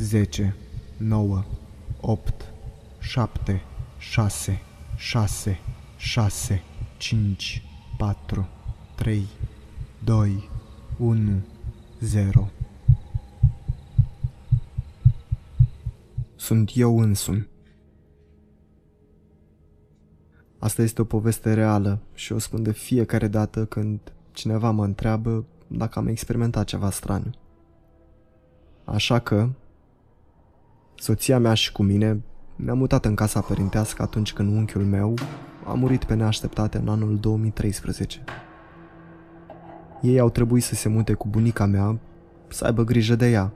10, 9, 8, 7, 6, 6, 6, 5, 4, 3, 2, 1, 0. Sunt eu însumi. Asta este o poveste reală și o spun de fiecare dată când cineva mă întreabă dacă am experimentat ceva straniu. Așa că, soția mea și cu mine ne-am mutat în casa părintească atunci când unchiul meu a murit pe neașteptate în anul 2013. Ei au trebuit să se mute cu bunica mea, să aibă grijă de ea,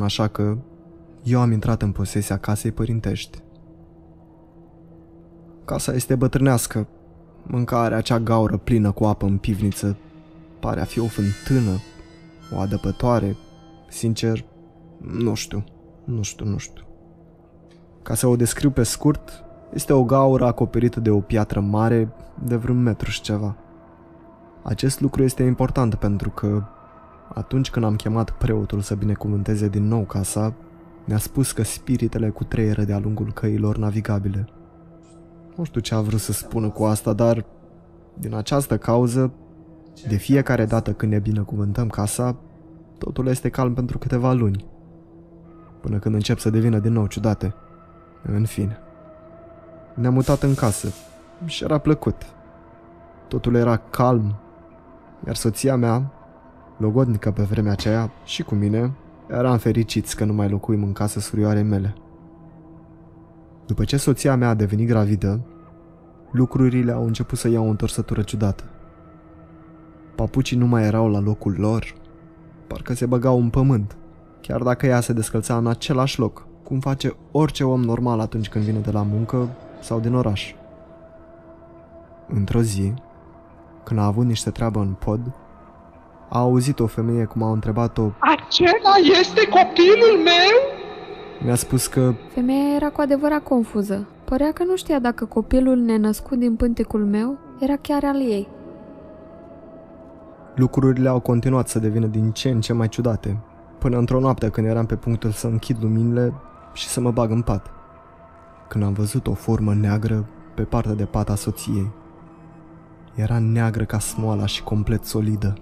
așa că eu am intrat în posesia casei părintești. Casa este bătrânească, mâncarea acea gaură plină cu apă în pivniță pare a fi o fântână, o adăpătoare, sincer, nu știu, nu știu, nu știu. Ca să o descriu pe scurt, este o gaură acoperită de o piatră mare de vreun metru și ceva. Acest lucru este important pentru că atunci când am chemat preotul să binecuvânteze din nou casa, ne-a spus că spiritele cu treiere de-a lungul căilor navigabile. Nu știu ce a vrut să spună cu asta, dar din această cauză, de fiecare dată când ne binecuvântăm casa, totul este calm pentru câteva luni, până când încep să devină din nou ciudate. În fine. Ne-am mutat în casă și era plăcut. Totul era calm, iar soția mea, logodnică pe vremea aceea, și cu mine, eram fericiți că nu mai locuim în casă surioarei mele. După ce soția mea a devenit gravidă, lucrurile au început să iau o întorsătură ciudată. Papucii nu mai erau la locul lor, parcă se băgau în pământ, chiar dacă ea se descălța în același loc, cum face orice om normal atunci când vine de la muncă sau din oraș. Într-o zi, când a avut niște treabă în pod, a auzit o femeie cum a întrebat-o Acela este copilul meu? Mi-a spus că Femeia era cu adevărat confuză. Părea că nu știa dacă copilul nenăscut din pântecul meu era chiar al ei. lucrurile au continuat să devină din ce în ce mai ciudate, până într-o noapte când eram pe punctul să închid luminile și să mă bag în pat. Când am văzut o formă neagră pe partea de pat a soției. Era neagră ca smoala și complet solidă.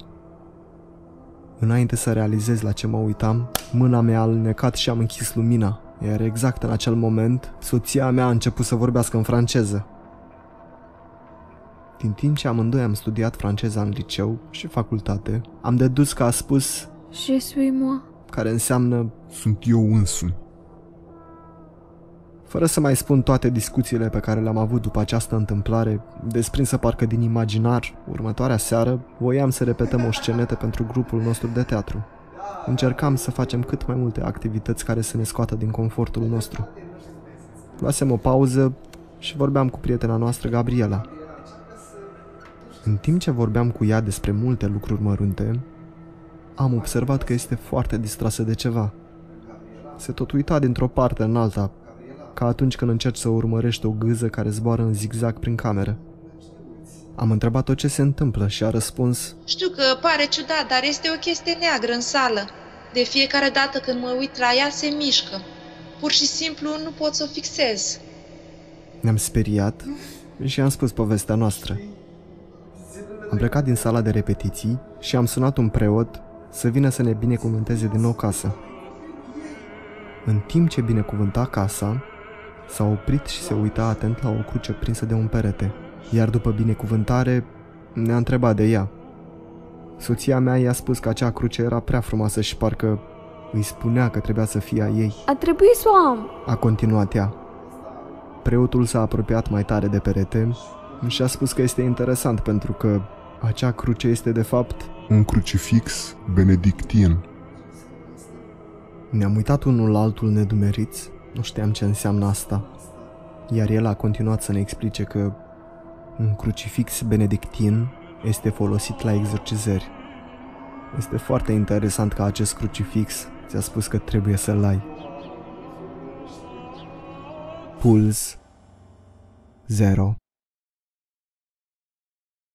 Înainte să realizez la ce mă uitam, mâna mea a alnecat și am închis lumina, iar exact în acel moment, soția mea a început să vorbească în franceză. Din timp ce amândoi am studiat franceza în liceu și facultate, am dedus că a spus Je suis moi. care înseamnă Sunt eu însumi. Fără să mai spun toate discuțiile pe care le-am avut după această întâmplare, desprinsă parcă din imaginar, următoarea seară voiam să repetăm o scenetă pentru grupul nostru de teatru. Încercam să facem cât mai multe activități care să ne scoată din confortul nostru. Luasem o pauză și vorbeam cu prietena noastră, Gabriela. În timp ce vorbeam cu ea despre multe lucruri mărunte, am observat că este foarte distrasă de ceva. Se tot uita dintr-o parte în alta, ca atunci când încerci să urmărești o gâză care zboară în zigzag prin cameră. Am întrebat-o ce se întâmplă și a răspuns Știu că pare ciudat, dar este o chestie neagră în sală. De fiecare dată când mă uit la ea, se mișcă. Pur și simplu nu pot să o fixez. Ne-am speriat și am spus povestea noastră. Am plecat din sala de repetiții și am sunat un preot să vină să ne binecuvânteze din nou casa. În timp ce binecuvânta casa, s-a oprit și se uita atent la o cruce prinsă de un perete, iar după binecuvântare ne-a întrebat de ea. Soția mea i-a spus că acea cruce era prea frumoasă și parcă îi spunea că trebuia să fie a ei. A trebuit să o am. A continuat ea. Preotul s-a apropiat mai tare de perete și a spus că este interesant pentru că acea cruce este de fapt... Un crucifix benedictin. Ne-am uitat unul la altul nedumeriți, nu știam ce înseamnă asta. Iar el a continuat să ne explice că un crucifix benedictin este folosit la exorcizări. Este foarte interesant că acest crucifix ți-a spus că trebuie să-l ai. Puls 0